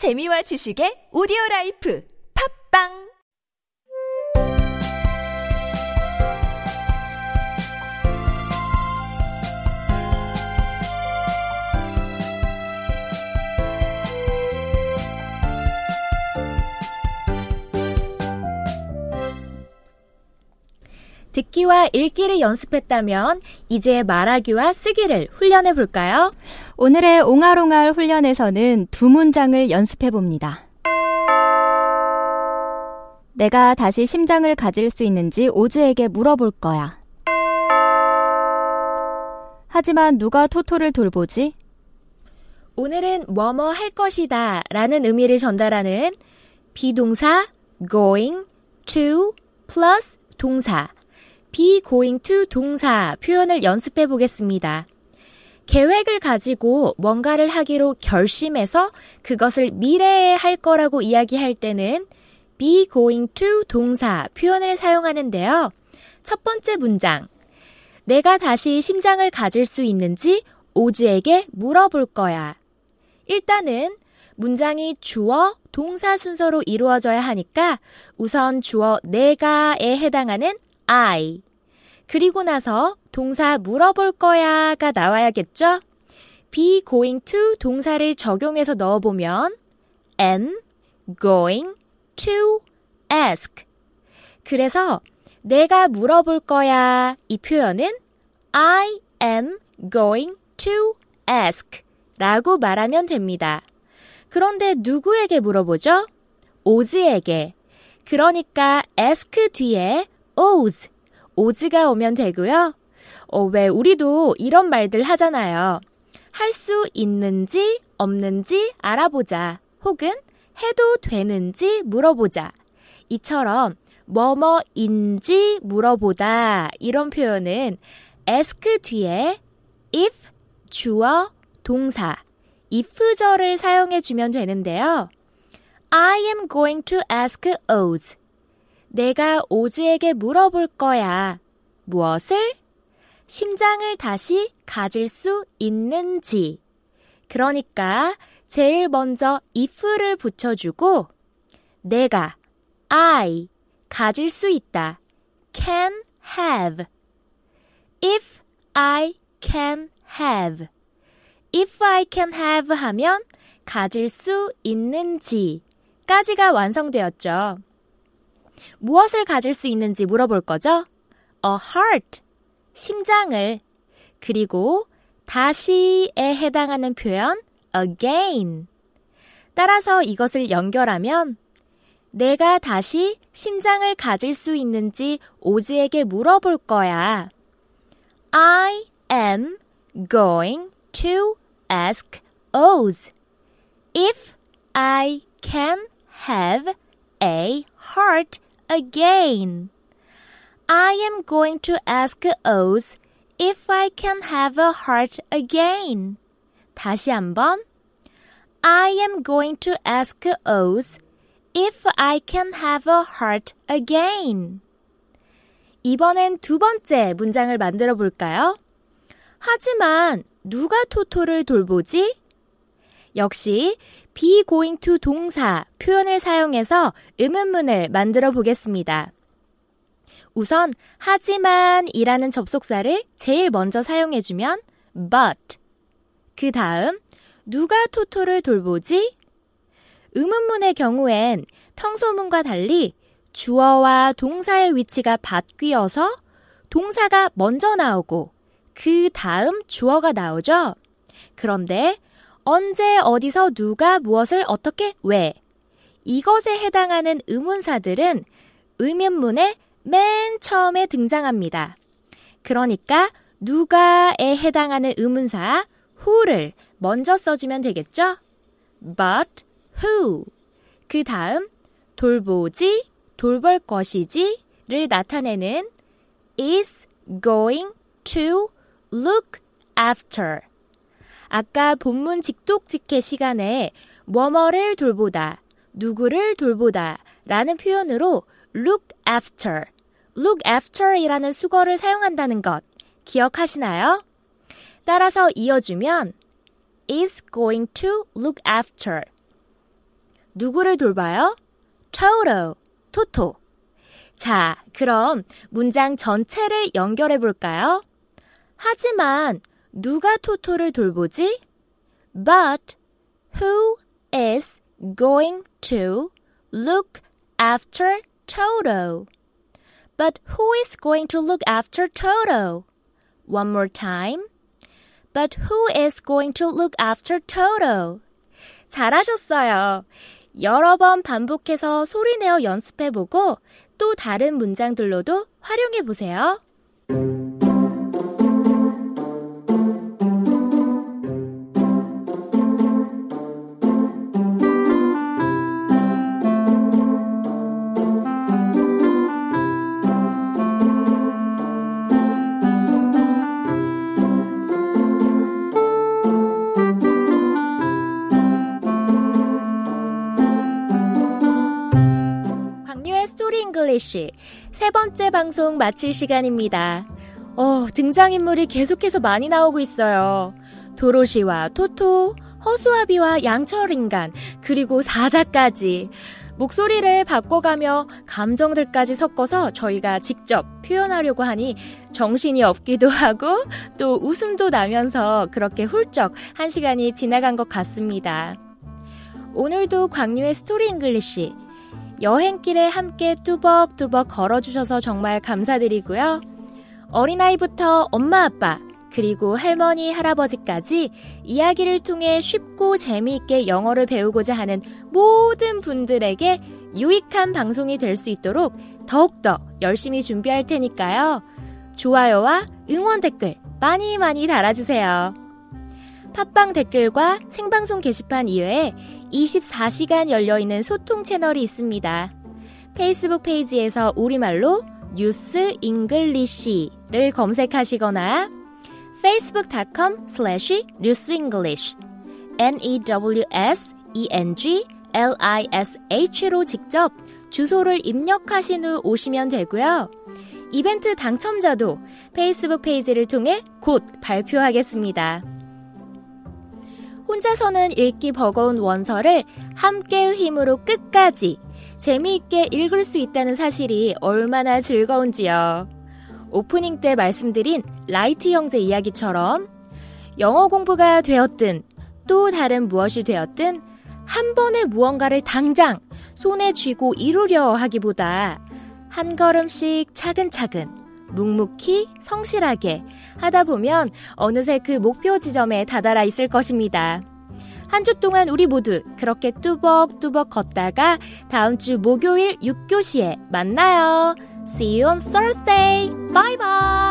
재미와 지식의 오디오 라이프. 팝빵 듣기와 읽기를 연습했다면 이제 말하기와 쓰기를 훈련해 볼까요? 오늘의 옹알옹알 훈련에서는 두 문장을 연습해 봅니다. 내가 다시 심장을 가질 수 있는지 오즈에게 물어볼 거야. 하지만 누가 토토를 돌보지? 오늘은 뭐뭐 할 것이다 라는 의미를 전달하는 비동사 going to plus 동사 be going to 동사 표현을 연습해 보겠습니다. 계획을 가지고 뭔가를 하기로 결심해서 그것을 미래에 할 거라고 이야기할 때는 be going to 동사 표현을 사용하는데요. 첫 번째 문장. 내가 다시 심장을 가질 수 있는지 오즈에게 물어볼 거야. 일단은 문장이 주어, 동사 순서로 이루어져야 하니까 우선 주어 내가에 해당하는 I. 그리고 나서 동사 물어볼 거야가 나와야겠죠? be going to 동사를 적용해서 넣어보면 am going to ask. 그래서 내가 물어볼 거야 이 표현은 I am going to ask 라고 말하면 됩니다. 그런데 누구에게 물어보죠? 오즈에게. 그러니까 ask 뒤에 oz, 오즈가 오면 되고요. 어, 왜 우리도 이런 말들 하잖아요. 할 수 있는지 없는지 알아보자. 혹은 해도 되는지 물어보자. 이처럼 뭐뭐인지 물어보다 이런 표현은 ask 뒤에 if 주어 동사 if절을 사용해 주면 되는데요. I am going to ask Oz. 내가 오즈에게 물어볼 거야. 무엇을? 심장을 다시 가질 수 있는지. 그러니까 제일 먼저 if를 붙여주고 내가 I 가질 수 있다. can have. if I can have. if I can have 하면 가질 수 있는지 까지가 완성되었죠. 무엇을 가질 수 있는지 물어볼 거죠? a heart, 심장을. 그리고 다시에 해당하는 표현 again. 따라서 이것을 연결하면 내가 다시 심장을 가질 수 있는지 오즈에게 물어볼 거야. I am going to ask Oz if I can have a heart again. I am going to ask Oz if I can have a heart again. 다시 한번. I am going to ask Oz if I can have a heart again. 이번엔 두 번째 문장을 만들어 볼까요? 하지만 누가 토토를 돌보지? 역시 be going to 동사 표현을 사용해서 의문문을 만들어 보겠습니다. 우선 하지만 이라는 접속사를 제일 먼저 사용해 주면 but 그 다음 누가 토토를 돌보지? 의문문의 경우엔 평소문과 달리 주어와 동사의 위치가 바뀌어서 동사가 먼저 나오고 그 다음 주어가 나오죠. 그런데 언제 어디서 누가 무엇을 어떻게 왜 이것에 해당하는 의문사들은 의문문의 맨 처음에 등장합니다. 그러니까 누가에 해당하는 의문사 who를 먼저 써주면 되겠죠? but who 그 다음 돌보지 돌볼 것이지를 나타내는 is going to look after 아까 본문 직독직해 시간에 뭐뭐를 돌보다, 누구를 돌보다 라는 표현으로 look after, look after 이라는 수거를 사용한다는 것 기억하시나요? 따라서 이어주면 is going to look after. 누구를 돌봐요? Toto, 토토. 자, 그럼 문장 전체를 연결해 볼까요? 하지만 누가 토토를 돌보지? But who is going to look after Toto? But who is going to look after Toto? One more time. But who is going to look after Toto? 잘하셨어요. 여러 번 반복해서 소리내어 연습해보고 또 다른 문장들로도 활용해보세요. English 세 번째 방송 마칠 시간입니다. 어, 등장인물이 계속해서 많이 나오고 있어요. 도로시와 토토, 허수아비와 양철인간, 그리고 사자까지. 목소리를 바꿔가며 감정들까지 섞어서 저희가 직접 표현하려고 하니 정신이 없기도 하고 또 웃음도 나면서 그렇게 훌쩍 한 시간이 지나간 것 같습니다. 오늘도 광유의 Story English 여행길에 함께 뚜벅뚜벅 걸어주셔서 정말 감사드리고요. 어린아이부터 엄마 아빠, 그리고 할머니, 할아버지까지 이야기를 통해 쉽고 재미있게 영어를 배우고자 하는 모든 분들에게 유익한 방송이 될 수 있도록 더욱더 열심히 준비할 테니까요. 좋아요와 응원 댓글 많이 많이 달아주세요. 팟빵 댓글과 생방송 게시판 이외에 24시간 열려있는 소통 채널이 있습니다. 페이스북 페이지에서 우리말로 뉴스 잉글리시를 검색하시거나 facebook.com slash newsenglish n-e-w-s-e-n-g-l-i-s-h로 직접 주소를 입력하신 후 오시면 되고요. 이벤트 당첨자도 페이스북 페이지를 통해 곧 발표하겠습니다. 혼자서는 읽기 버거운 원서를 함께의 힘으로 끝까지 재미있게 읽을 수 있다는 사실이 얼마나 즐거운지요. 오프닝 때 말씀드린 라이트 형제 이야기처럼 영어 공부가 되었든 또 다른 무엇이 되었든 한 번에 무언가를 당장 손에 쥐고 이루려 하기보다 한 걸음씩 차근차근 묵묵히 성실하게 하다 보면 어느새 그 목표 지점에 다다라 있을 것입니다. 한 주 동안 우리 모두 그렇게 뚜벅뚜벅 걷다가 다음 주 목요일 6교시에 만나요. See you on Thursday. Bye bye.